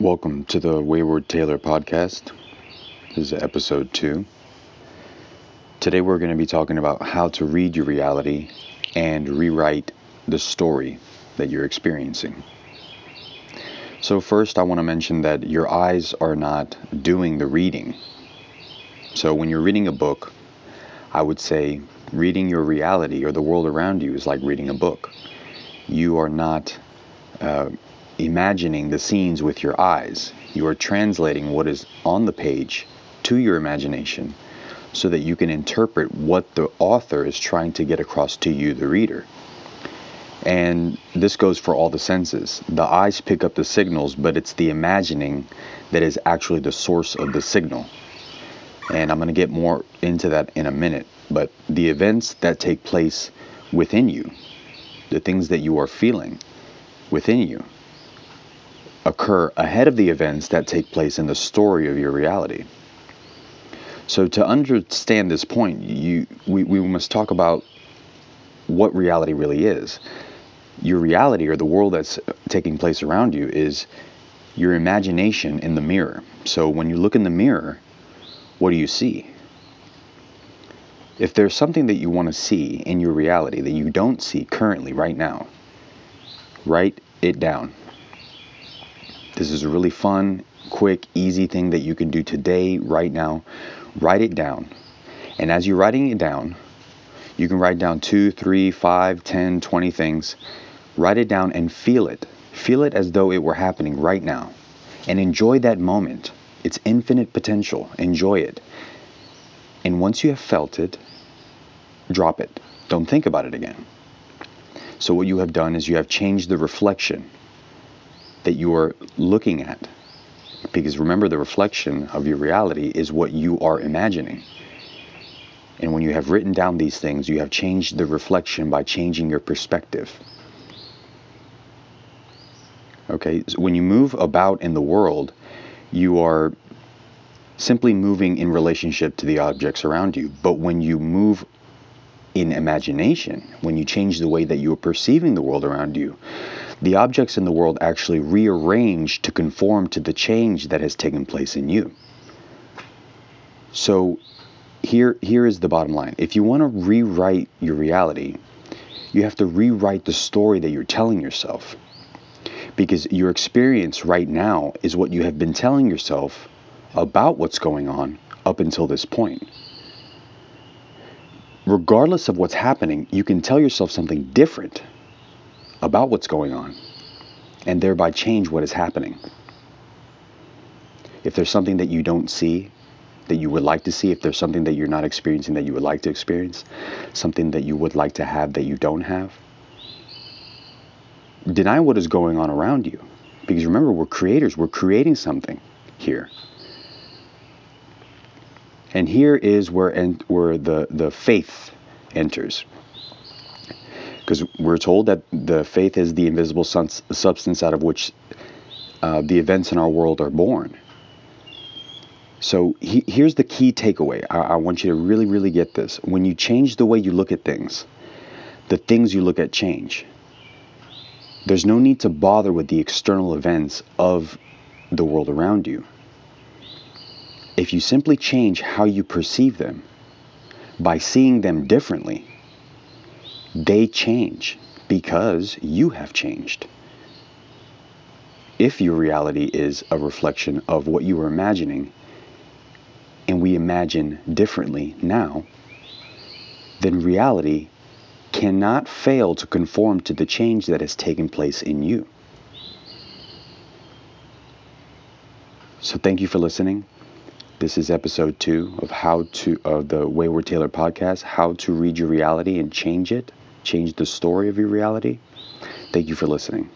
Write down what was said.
Welcome to the Wayward Taylor podcast. This is episode two. Today we're going to be talking about how to read your reality and rewrite the story that you're experiencing. So, first, I want to mention that your eyes are not doing the reading. So, when you're reading a book, I would say reading your reality or the world around you is like reading a book. You are not uh, imagining the scenes with your eyes. You are translating what is on the page to your imagination so that you can interpret what the author is trying to get across to you, the reader. And this goes for all the senses. The eyes pick up the signals, but it's the imagining that is actually the source of the signal. And I'm going to get more into that in a minute. But the events that take place within you, the things that you are feeling within you, occur ahead of the events that take place in the story of your reality. So to understand this point, you we, we must talk about what reality really is. Your reality or the world that's taking place around you is your imagination in the mirror. So when you look in the mirror, what do you see? If there's something that you want to see in your reality that you don't see currently right now, write it down. This is a really fun, quick, easy thing that you can do today, right now. Write it down. And as you're writing it down, you can write down two, three, five, ten, twenty things. Write it down and feel it. Feel it as though it were happening right now. And enjoy that moment. It's infinite potential. Enjoy it. And once you have felt it, drop it. Don't think about it again. So, what you have done is you have changed the reflection that you are looking at. Because remember, the reflection of your reality is what you are imagining. And when you have written down these things, you have changed the reflection by changing your perspective. Okay, so when you move about in the world, you are simply moving in relationship to the objects around you. But when you move in imagination, when you change the way that you are perceiving the world around you, the objects in the world actually rearrange to conform to the change that has taken place in you. So here here is the bottom line. If you want to rewrite your reality, you have to rewrite the story that you're telling yourself. Because your experience right now is what you have been telling yourself about what's going on up until this point. Regardless of what's happening, you can tell yourself something different about what's going on and thereby change what is happening. If there's something that you don't see, that you would like to see, if there's something that you're not experiencing that you would like to experience, something that you would like to have that you don't have, deny what is going on around you. Because remember, we're creators, we're creating something here. And here is where, en- where the, the faith enters because we're told that the faith is the invisible substance out of which uh, the events in our world are born. So he, here's the key takeaway. I, I want you to really, really get this. When you change the way you look at things, the things you look at change. There's no need to bother with the external events of the world around you. If you simply change how you perceive them by seeing them differently, they change because you have changed. If your reality is a reflection of what you were imagining, and we imagine differently now, then reality cannot fail to conform to the change that has taken place in you. So thank you for listening. This is episode two of how to of the Wayward Taylor podcast, how to read your reality and change it change the story of your reality. Thank you for listening.